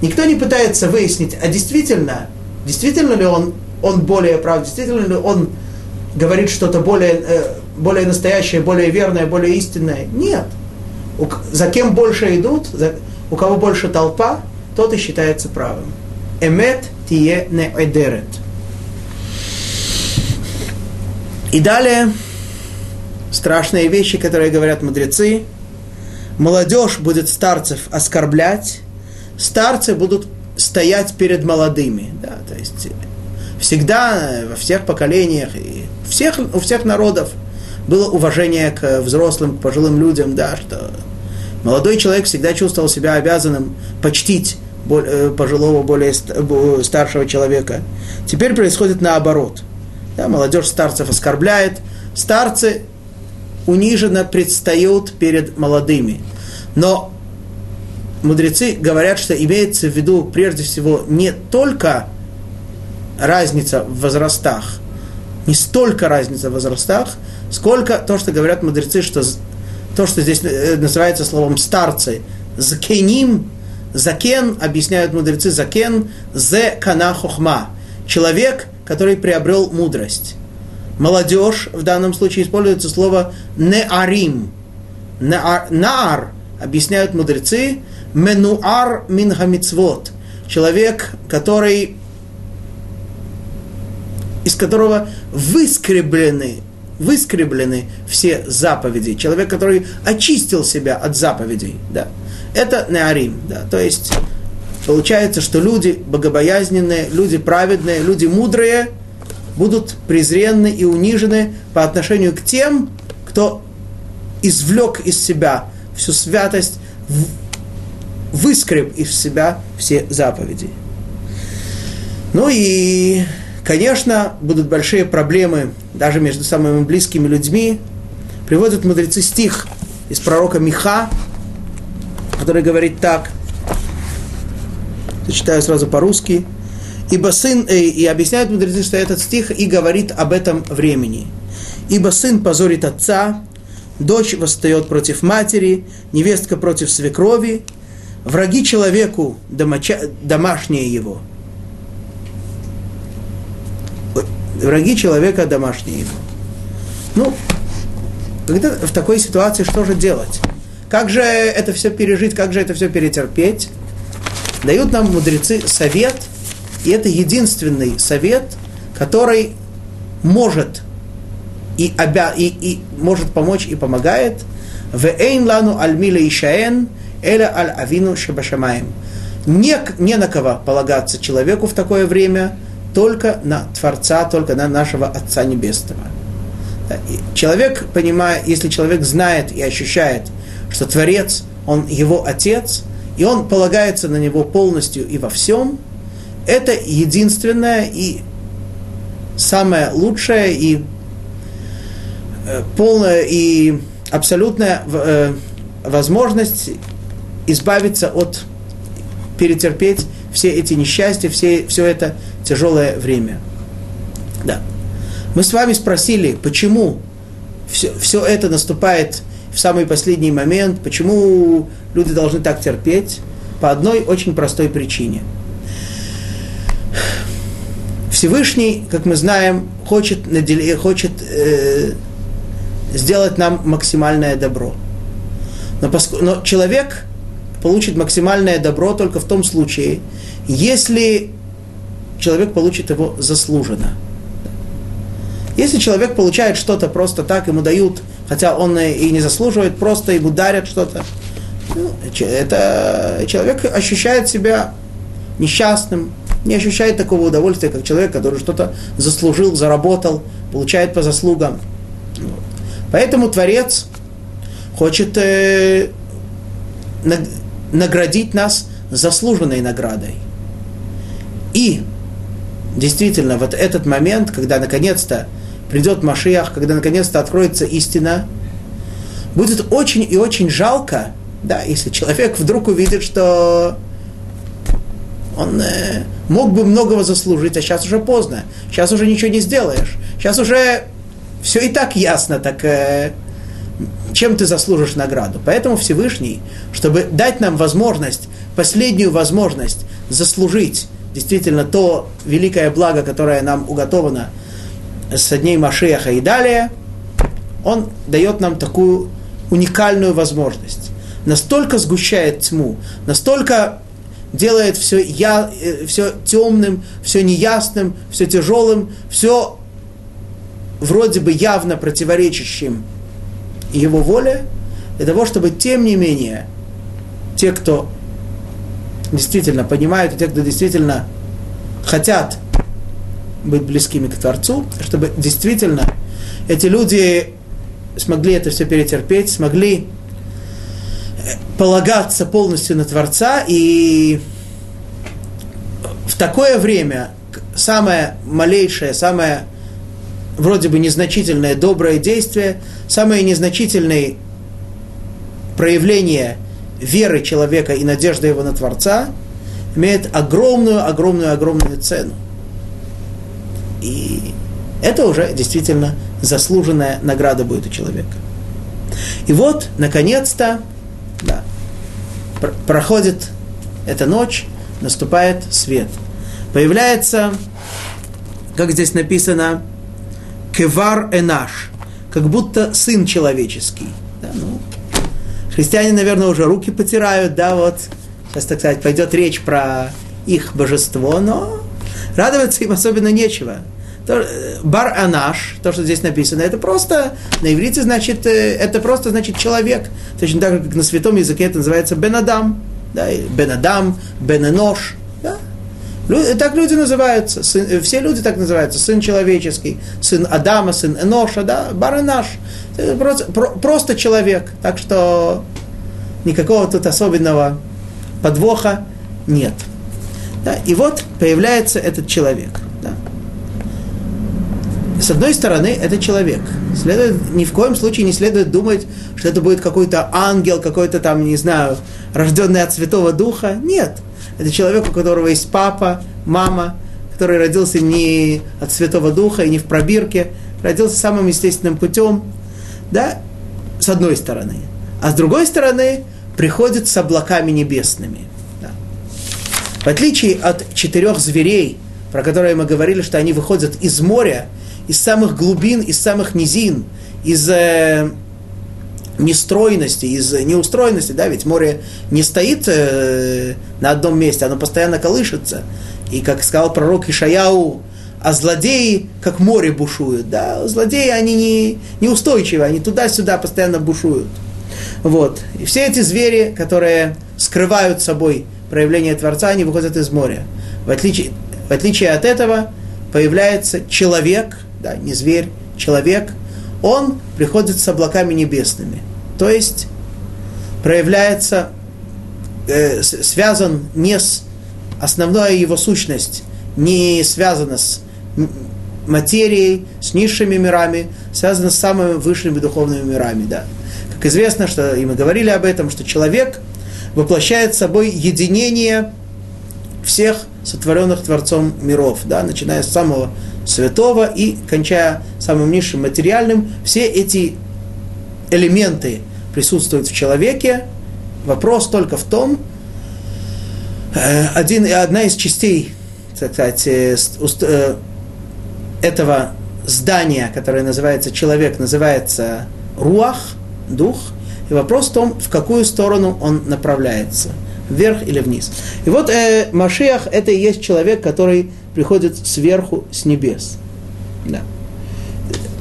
Никто не пытается выяснить, а действительно, действительно ли он, он более прав, действительно ли он говорит что-то более, э, более настоящее, более верное, более истинное. Нет. За кем больше идут, за, у кого больше толпа, тот и считается правым. Эмет тие не эдерет. И далее страшные вещи, которые говорят мудрецы. Молодежь будет старцев оскорблять, старцы будут стоять перед молодыми. Да, то есть всегда во всех поколениях и всех, у всех народов было уважение к взрослым, к пожилым людям, да, что молодой человек всегда чувствовал себя обязанным почтить э, пожилого, более старшего человека. Теперь происходит наоборот. Да, молодежь старцев оскорбляет, старцы униженно предстают перед молодыми. Но мудрецы говорят, что имеется в виду прежде всего не только разница в возрастах, не столько разница в возрастах, сколько то, что говорят мудрецы, что то, что здесь э, называется словом старцы, закеним, закен, объясняют мудрецы, закен, зе кана хохма, человек, который приобрел мудрость. Молодежь, в данном случае используется слово неарим. Наар, объясняют мудрецы, менуар мин хамицвот. Человек, который из которого выскреблены, выскреблены все заповеди. Человек, который очистил себя от заповедей. Да. Это неарим. Да. То есть получается, что люди богобоязненные, люди праведные, люди мудрые – будут презренны и унижены по отношению к тем, кто извлек из себя всю святость, выскреб из себя все заповеди. Ну и, конечно, будут большие проблемы даже между самыми близкими людьми. Приводят мудрецы стих из пророка Миха, который говорит так. Зачитаю сразу по-русски – Ибо сын, э, и объясняют мудрецы, что этот стих и говорит об этом времени. Ибо сын позорит отца, дочь восстает против матери, невестка против свекрови, враги человеку, домоча, домашние его. Враги человека домашние его. Ну, когда в такой ситуации что же делать? Как же это все пережить, как же это все перетерпеть? Дают нам мудрецы совет – и это единственный совет, который может и, обя, и, и может помочь и помогает. В эйн лану аль мила ишаэн эля аль авину шабашамаем. Не, не на кого полагаться человеку в такое время, только на Творца, только на нашего Отца Небесного. Человек, понимая, если человек знает и ощущает, что Творец, он его Отец, и он полагается на него полностью и во всем, это единственное и самое лучшее и э, полная и абсолютная э, возможность избавиться от, перетерпеть все эти несчастья, все, все это тяжелое время. Да. Мы с вами спросили, почему все, все это наступает в самый последний момент, почему люди должны так терпеть, по одной очень простой причине – Всевышний, как мы знаем, хочет, хочет э, сделать нам максимальное добро. Но, поск... Но человек получит максимальное добро только в том случае, если человек получит его заслуженно. Если человек получает что-то просто так, ему дают, хотя он и не заслуживает, просто ему дарят что-то, ну, это человек ощущает себя несчастным, Не ощущает такого удовольствия, как человек, который что-то заслужил, заработал, получает по заслугам. Поэтому Творец хочет э, наградить нас заслуженной наградой. И действительно, вот этот момент, когда наконец-то придет Машиах, когда наконец-то откроется истина, будет очень и очень жалко, да, если человек вдруг увидит, что он э, мог бы многого заслужить, а сейчас уже поздно, сейчас уже ничего не сделаешь, сейчас уже все и так ясно, так э, чем ты заслужишь награду. Поэтому Всевышний, чтобы дать нам возможность, последнюю возможность заслужить действительно то великое благо, которое нам уготовано со дней Машеха и далее, он дает нам такую уникальную возможность. Настолько сгущает тьму, настолько делает все, я, э, все темным, все неясным, все тяжелым, все вроде бы явно противоречащим его воле, для того, чтобы тем не менее те, кто действительно понимают, и те, кто действительно хотят быть близкими к Творцу, чтобы действительно эти люди смогли это все перетерпеть, смогли полагаться полностью на Творца, и в такое время самое малейшее, самое вроде бы незначительное доброе действие, самое незначительное проявление веры человека и надежды его на Творца имеет огромную, огромную, огромную цену. И это уже действительно заслуженная награда будет у человека. И вот, наконец-то, да, пр- проходит эта ночь, наступает свет. Появляется, как здесь написано, кевар энаш, как будто сын человеческий. Да, ну, христиане, наверное, уже руки потирают, да, вот, сейчас, так сказать, пойдет речь про их божество, но радоваться им особенно нечего. Э, бар Анаш, то, что здесь написано, это просто, на иврите значит, э, это просто значит человек. Точно так же, как на святом языке это называется Бенадам. Да, Бенадам, Бененош. Да? Так люди называются, сын, э, все люди так называются, сын человеческий, сын Адама, сын Эноша, да, Баранаш. Просто, просто человек, так что никакого тут особенного подвоха нет. Да, и вот появляется этот человек – с одной стороны, это человек. Следует, ни в коем случае не следует думать, что это будет какой-то ангел, какой-то там, не знаю, рожденный от Святого Духа. Нет. Это человек, у которого есть папа, мама, который родился не от Святого Духа и не в пробирке, родился самым естественным путем. Да, с одной стороны. А с другой стороны, приходит с облаками небесными. Да. В отличие от четырех зверей, про которые мы говорили, что они выходят из моря из самых глубин, из самых низин, из э, нестройности, из неустроенности, да, ведь море не стоит э, на одном месте, оно постоянно колышется. И, как сказал пророк Ишаяу, а злодеи, как море бушуют, да, злодеи, они не, неустойчивы, они туда-сюда постоянно бушуют. Вот. И все эти звери, которые скрывают собой проявление Творца, они выходят из моря. В отличие, в отличие от этого появляется человек – да, не зверь, человек, он приходит с облаками небесными. То есть проявляется, э, связан не с основная его сущность, не связана с материей, с низшими мирами, связана с самыми высшими духовными мирами. Да. Как известно, что, и мы говорили об этом, что человек воплощает собой единение всех сотворенных Творцом миров, да, начиная с самого святого и кончая самым низшим материальным, все эти элементы присутствуют в человеке. Вопрос только в том, э, один, одна из частей, так сказать, э, э, этого здания, которое называется человек, называется руах, дух. И вопрос в том, в какую сторону он направляется, вверх или вниз. И вот э, Машиах это и есть человек, который приходит сверху, с небес. Да.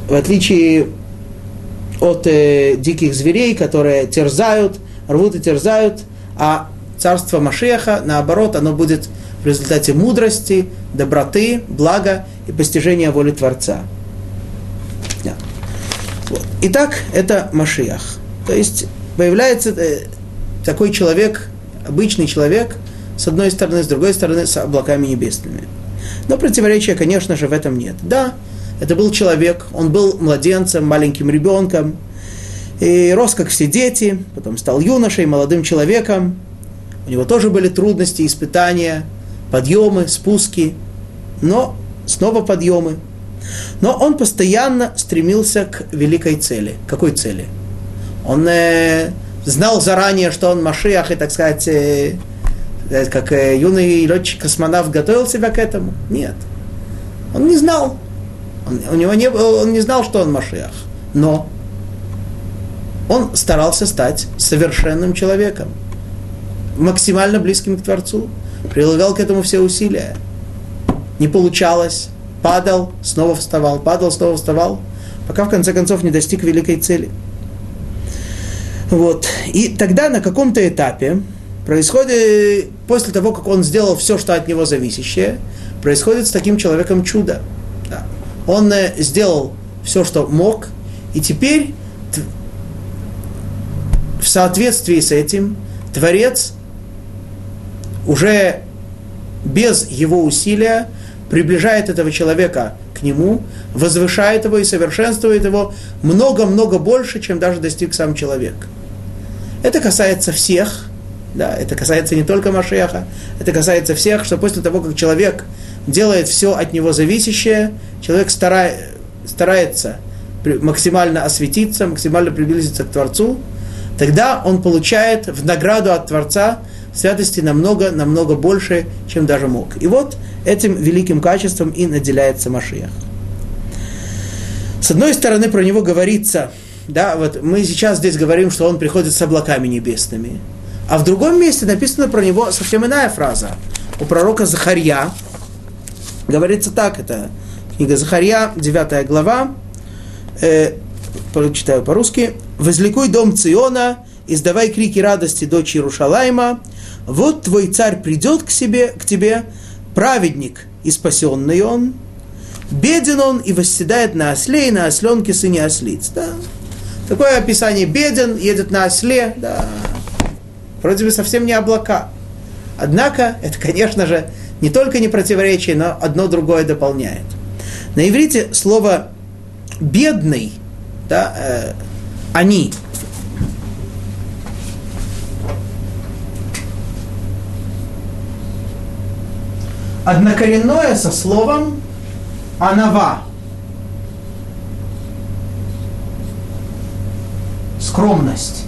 В отличие от э, диких зверей, которые терзают, рвут и терзают, а царство Машеха, наоборот, оно будет в результате мудрости, доброты, блага и постижения воли Творца. Да. Вот. Итак, это Машиах. То есть появляется э, такой человек, обычный человек, с одной стороны, с другой стороны, с облаками небесными. Но противоречия, конечно же, в этом нет. Да, это был человек, он был младенцем, маленьким ребенком, и рос, как все дети, потом стал юношей, молодым человеком. У него тоже были трудности, испытания, подъемы, спуски, но снова подъемы. Но он постоянно стремился к великой цели. Какой цели? Он э, знал заранее, что он Машиах, и, так сказать, э, как э, юный летчик-космонавт готовил себя к этому? Нет. Он не знал. Он, у него не, он не знал, что он Машиах. Но он старался стать совершенным человеком, максимально близким к Творцу, прилагал к этому все усилия. Не получалось, падал, снова вставал, падал, снова вставал, пока в конце концов не достиг великой цели. Вот. И тогда на каком-то этапе происходит, после того, как он сделал все, что от него зависящее, происходит с таким человеком чудо. Да. Он э, сделал все, что мог, и теперь в соответствии с этим Творец уже без его усилия приближает этого человека к нему, возвышает его и совершенствует его много-много больше, чем даже достиг сам человек. Это касается всех, да, это касается не только Машеха, это касается всех, что после того, как человек делает все от него зависящее, человек старает, старается максимально осветиться, максимально приблизиться к Творцу, тогда он получает в награду от Творца святости намного, намного больше, чем даже мог. И вот этим великим качеством и наделяется Машиах. С одной стороны, про него говорится, да, вот мы сейчас здесь говорим, что он приходит с облаками небесными. А в другом месте написана про него совсем иная фраза. У пророка Захарья говорится так, это книга Захарья, 9 глава, э, читаю по-русски. «Возликуй дом Циона, издавай крики радости дочь Иерушалайма, вот твой царь придет к, себе, к тебе, праведник и спасенный он, беден он и восседает на осле и на осленке сыне ослиц». Да? Такое описание беден, едет на осле, да. Вроде бы совсем не облака. Однако, это, конечно же, не только не противоречие, но одно другое дополняет. На иврите слово бедный, да, э, они, однокоренное со словом анава. Скромность.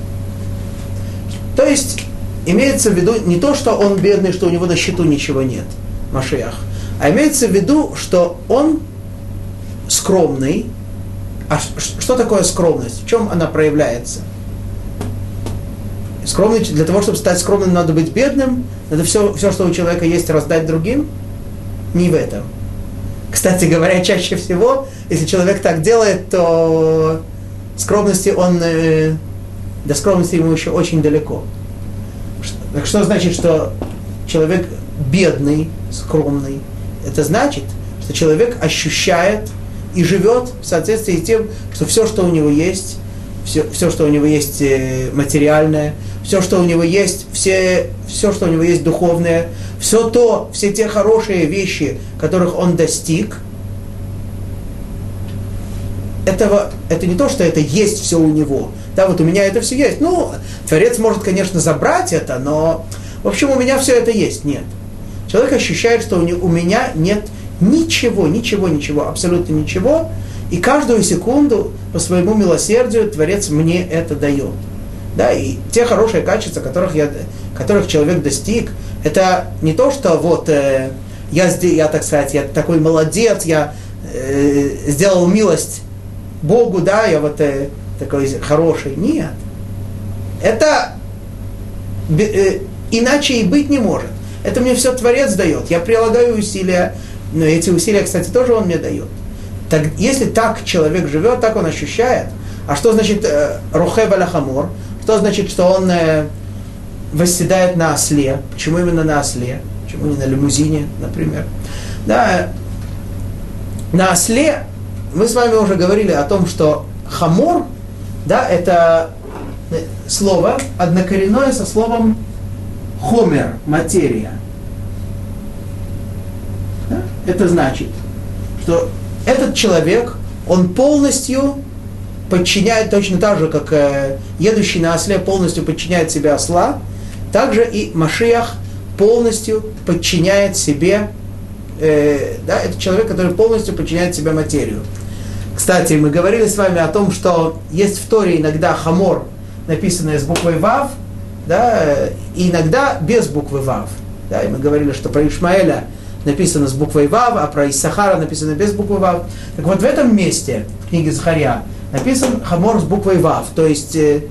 То есть имеется в виду не то, что он бедный, что у него на счету ничего нет, Машиах, а имеется в виду, что он скромный. А что такое скромность? В чем она проявляется? Скромный, для того, чтобы стать скромным, надо быть бедным, надо все, все, что у человека есть, раздать другим. Не в этом. Кстати говоря, чаще всего, если человек так делает, то скромности он, э, до скромности ему еще очень далеко. Так что значит, что человек бедный, скромный? Это значит, что человек ощущает и живет в соответствии с тем, что все, что у него есть, все, все что у него есть э, материальное, все, что у него есть, все, все, что у него есть духовное, все то, все те хорошие вещи, которых он достиг, этого, это не то, что это есть все у него. Да, вот у меня это все есть. Ну, Творец может, конечно, забрать это, но, в общем, у меня все это есть. Нет. Человек ощущает, что у меня нет ничего, ничего, ничего, абсолютно ничего, и каждую секунду по своему милосердию Творец мне это дает. Да, и те хорошие качества, которых, я, которых человек достиг, это не то, что вот э, я, я, так сказать, я такой молодец, я э, сделал милость Богу, да, я вот э, такой хороший. Нет. Это э, иначе и быть не может. Это мне все Творец дает. Я прилагаю усилия, но эти усилия, кстати, тоже он мне дает. Так, если так человек живет, так он ощущает. А что значит э, рухе Что значит, что он э, восседает на осле? Почему именно на осле? Почему не на лимузине, например? Да, на осле мы с вами уже говорили о том, что хамор, да, это слово однокоренное со словом хомер, материя. Да? Это значит, что этот человек, он полностью подчиняет, точно так же, как э, едущий на осле полностью подчиняет себе осла, также и Машиах полностью подчиняет себе, э, да, это человек, который полностью подчиняет себе материю. Кстати, мы говорили с вами о том, что есть в Торе иногда хамор, написанное с буквой Вав, да, и иногда без буквы Вав. Да, и мы говорили, что про Ишмаэля написано с буквой Вав, а про Исахара написано без буквы Вав. Так вот в этом месте, в книге Захарья, написан хамор с буквой Вав. То есть э,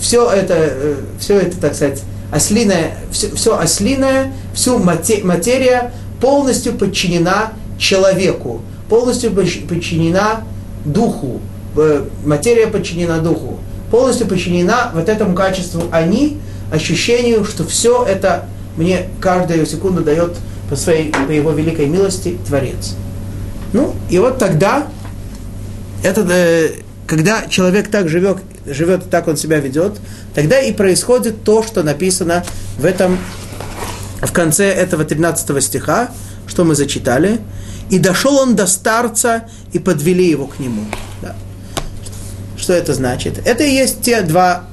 все это, э, все это, так сказать, ослиное, все, все ослиное, всю материя полностью подчинена человеку, полностью подчинена духу, э, материя подчинена духу, полностью подчинена вот этому качеству они, ощущению, что все это мне каждую секунду дает по своей, по его великой милости Творец. Ну, и вот тогда, это, э, когда человек так живет, живет, так он себя ведет, тогда и происходит то, что написано в этом, в конце этого 13 стиха, что мы зачитали. И дошел он до старца, и подвели его к нему. Да. Что это значит? Это и есть те два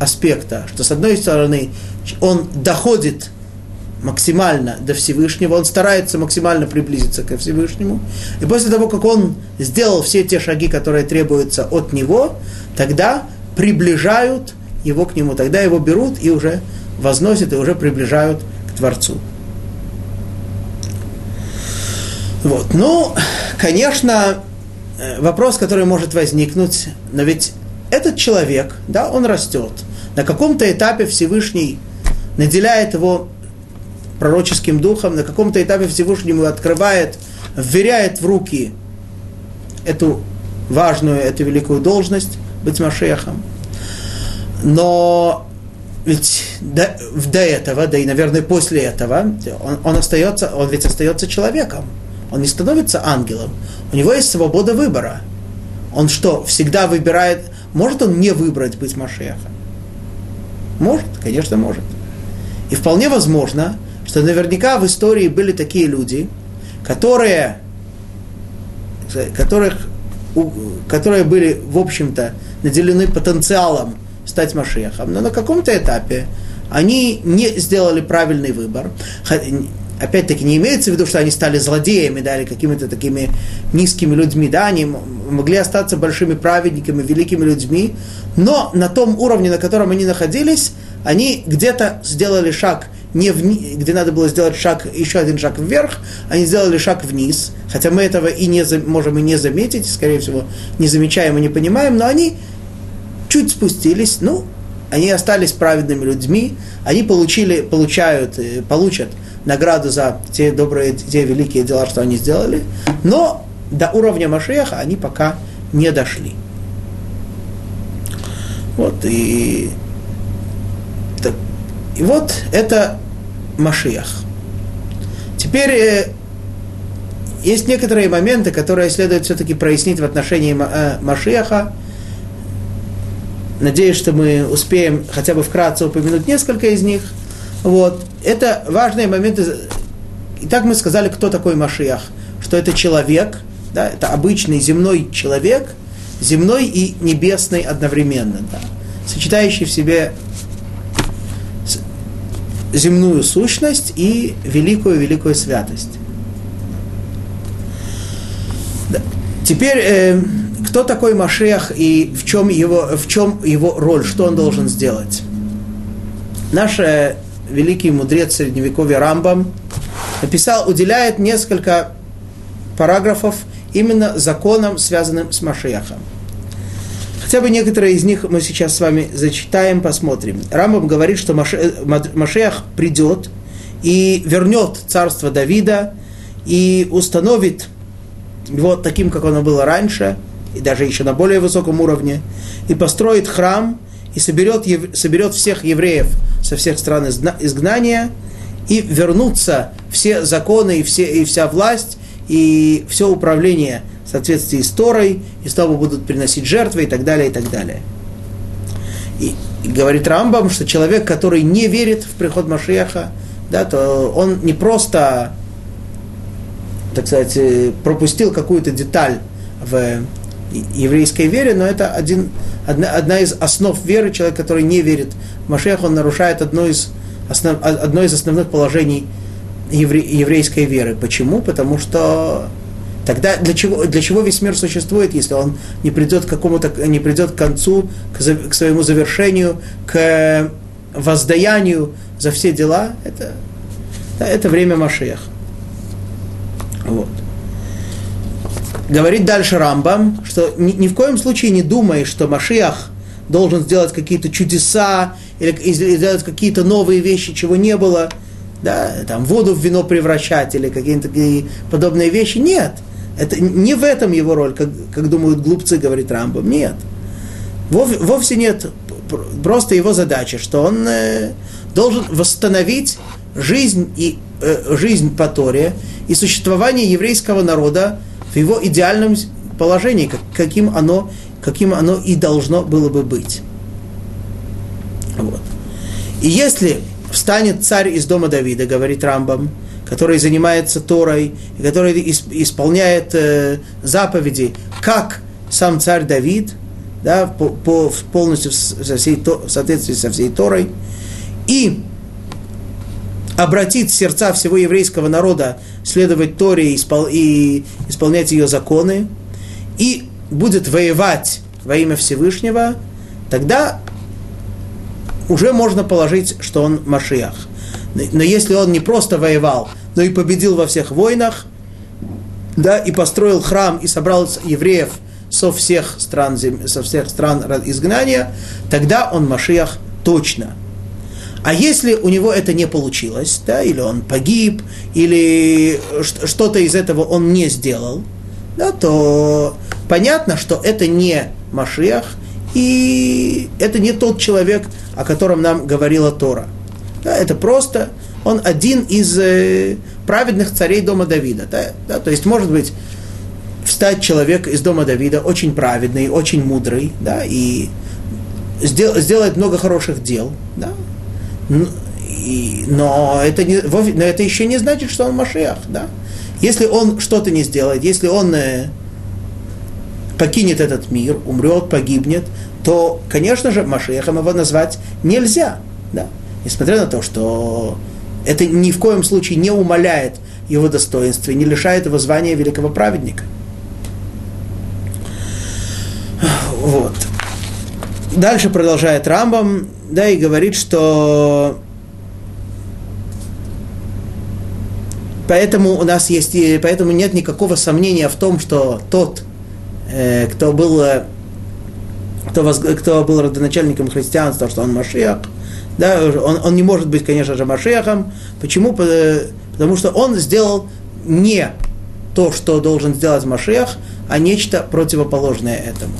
аспекта, что с одной стороны он доходит максимально до Всевышнего, он старается максимально приблизиться ко Всевышнему. И после того, как он сделал все те шаги, которые требуются от него, тогда приближают его к нему, тогда его берут и уже возносят, и уже приближают к Творцу. Вот. Ну, конечно, э, вопрос, который может возникнуть, но ведь этот человек, да, он растет. На каком-то этапе Всевышний наделяет его пророческим духом, на каком-то этапе Всевышний ему открывает, вверяет в руки эту важную, эту великую должность, быть Машехом. Но ведь до, до этого, да и, наверное, после этого, он, он остается, он ведь остается человеком. Он не становится ангелом. У него есть свобода выбора. Он что, всегда выбирает... Может он не выбрать быть Машехом? Может, конечно, может. И вполне возможно, что наверняка в истории были такие люди, которые, которых, которые были, в общем-то, наделены потенциалом стать Машехом, но на каком-то этапе они не сделали правильный выбор опять-таки не имеется в виду, что они стали злодеями, да, или какими-то такими низкими людьми, да, они могли остаться большими праведниками, великими людьми, но на том уровне, на котором они находились, они где-то сделали шаг не вни, где надо было сделать шаг, еще один шаг вверх, они сделали шаг вниз, хотя мы этого и не можем и не заметить, скорее всего, не замечаем и не понимаем, но они чуть спустились, ну, они остались праведными людьми, они получили, получают, э, получат награду за те добрые, те великие дела, что они сделали, но до уровня Машеха они пока не дошли. Вот, и, так, и вот это Машиах. Теперь э, есть некоторые моменты, которые следует все-таки прояснить в отношении э, Машиаха. Надеюсь, что мы успеем хотя бы вкратце упомянуть несколько из них – вот. Это важные моменты. Итак, мы сказали, кто такой Машиах. Что это человек, да, это обычный земной человек, земной и небесный одновременно, да, сочетающий в себе земную сущность и великую-великую святость. Да. Теперь, э, кто такой Машех и в чем, его, в чем его роль, что он должен сделать? Наша великий мудрец средневековья Рамбам, написал, уделяет несколько параграфов именно законам, связанным с Машехом. Хотя бы некоторые из них мы сейчас с вами зачитаем, посмотрим. Рамбам говорит, что Машех придет и вернет царство Давида и установит его таким, как оно было раньше, и даже еще на более высоком уровне, и построит храм, и соберет, соберет всех евреев со всех стран изгнания и вернутся все законы и, все, и вся власть, и все управление в соответствии с Торой, и снова будут приносить жертвы и так далее, и так далее. И, и говорит Рамбам, что человек, который не верит в приход Машеха, да, то он не просто, так сказать, пропустил какую-то деталь в еврейской вере, но это один, одна, одна из основ веры. Человек, который не верит в Машех, он нарушает одно из, основ, одно из основных положений евре, еврейской веры. Почему? Потому что Тогда для чего, для чего весь мир существует, если он не придет к какому-то, не придет к концу, к, к своему завершению, к воздаянию за все дела? Это, это время Машех. Вот. Говорит дальше Рамбам, что ни, ни в коем случае не думай, что Машиах должен сделать какие-то чудеса или, сделать какие-то новые вещи, чего не было, да, там воду в вино превращать или какие-то такие подобные вещи. Нет. Это не в этом его роль, как, как думают глупцы, говорит Рамбам. Нет. Вов, вовсе нет. Просто его задача, что он э, должен восстановить жизнь, и, э, жизнь по Торе и существование еврейского народа в его идеальном положении, как, каким, оно, каким оно и должно было бы быть. Вот. И если встанет царь из дома Давида, говорит Рамбам, который занимается Торой, который исполняет э, заповеди, как сам царь Давид, да, по, по, полностью со всей, в соответствии со всей Торой, и обратит сердца всего еврейского народа следовать Торе и, испол, и исполнять ее законы, и будет воевать во имя Всевышнего, тогда уже можно положить, что он Машиах. Но если он не просто воевал, но и победил во всех войнах, да, и построил храм, и собрал евреев со всех стран, со всех стран изгнания, тогда он Машиах точно. А если у него это не получилось, да, или он погиб, или что-то из этого он не сделал, да, то понятно, что это не Машиах, и это не тот человек, о котором нам говорила Тора. Да, это просто он один из э, праведных царей дома Давида. Да, да, то есть, может быть, встать человек из дома Давида очень праведный, очень мудрый, да, и сдел, сделать много хороших дел, да, но, это не, но это еще не значит, что он Машиах, да. Если он что-то не сделает, если он э, покинет этот мир, умрет, погибнет, то, конечно же, Машиахом его назвать нельзя, да. Несмотря на то, что это ни в коем случае не умаляет его достоинства не лишает его звания великого праведника. Вот. Дальше продолжает Рамбам, да, и говорит, что поэтому у нас есть, поэтому нет никакого сомнения в том, что тот, э, кто был, кто, воз, кто был родоначальником христианства, что он Машиах, да, он, он не может быть, конечно же, Машехом. Почему? Потому что он сделал не то, что должен сделать Машех, а нечто противоположное этому.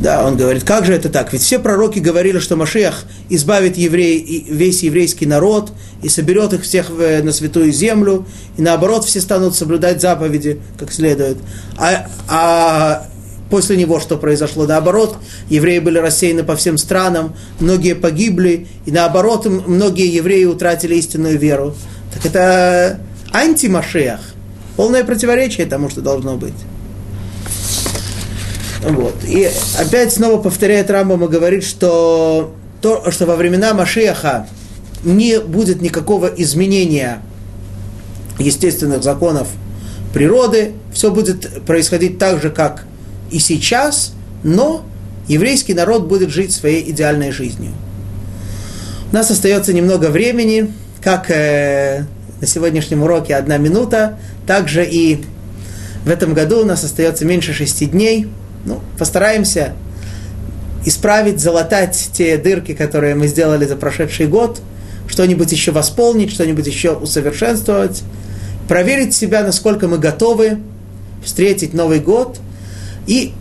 Да, он говорит, как же это так? Ведь все пророки говорили, что Машех избавит еврей, весь еврейский народ и соберет их всех на святую землю, и наоборот все станут соблюдать заповеди как следует. А, а после него что произошло? Наоборот, евреи были рассеяны по всем странам, многие погибли, и наоборот, многие евреи утратили истинную веру. Так это антимашех, полное противоречие тому, что должно быть. Вот. И опять снова повторяет Рамбам и говорит, что то, что во времена Машеха не будет никакого изменения естественных законов природы, все будет происходить так же, как и сейчас, но еврейский народ будет жить своей идеальной жизнью. У нас остается немного времени, как э, на сегодняшнем уроке одна минута, также и в этом году у нас остается меньше шести дней. Ну, постараемся исправить, залатать те дырки, которые мы сделали за прошедший год, что-нибудь еще восполнить, что-нибудь еще усовершенствовать, проверить себя, насколько мы готовы встретить Новый год – и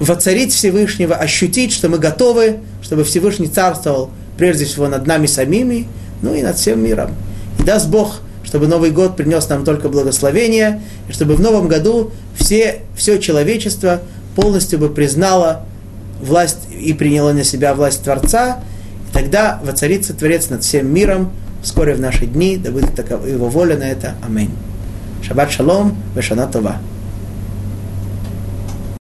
воцарить Всевышнего, ощутить, что мы готовы, чтобы Всевышний царствовал прежде всего над нами самими, ну и над всем миром. И даст Бог, чтобы Новый год принес нам только благословение, и чтобы в Новом году все, все человечество полностью бы признало власть и приняло на себя власть Творца, и тогда воцарится Творец над всем миром вскоре в наши дни, да будет такова его воля на это. Аминь. Шаббат шалом, вешана това.